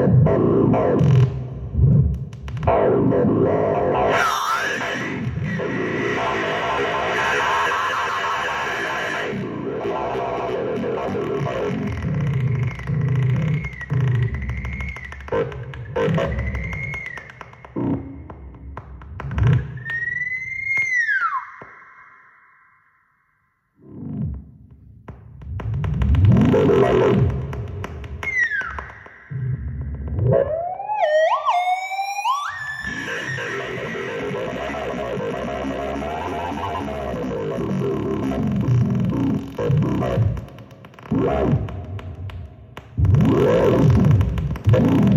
Thank wow you.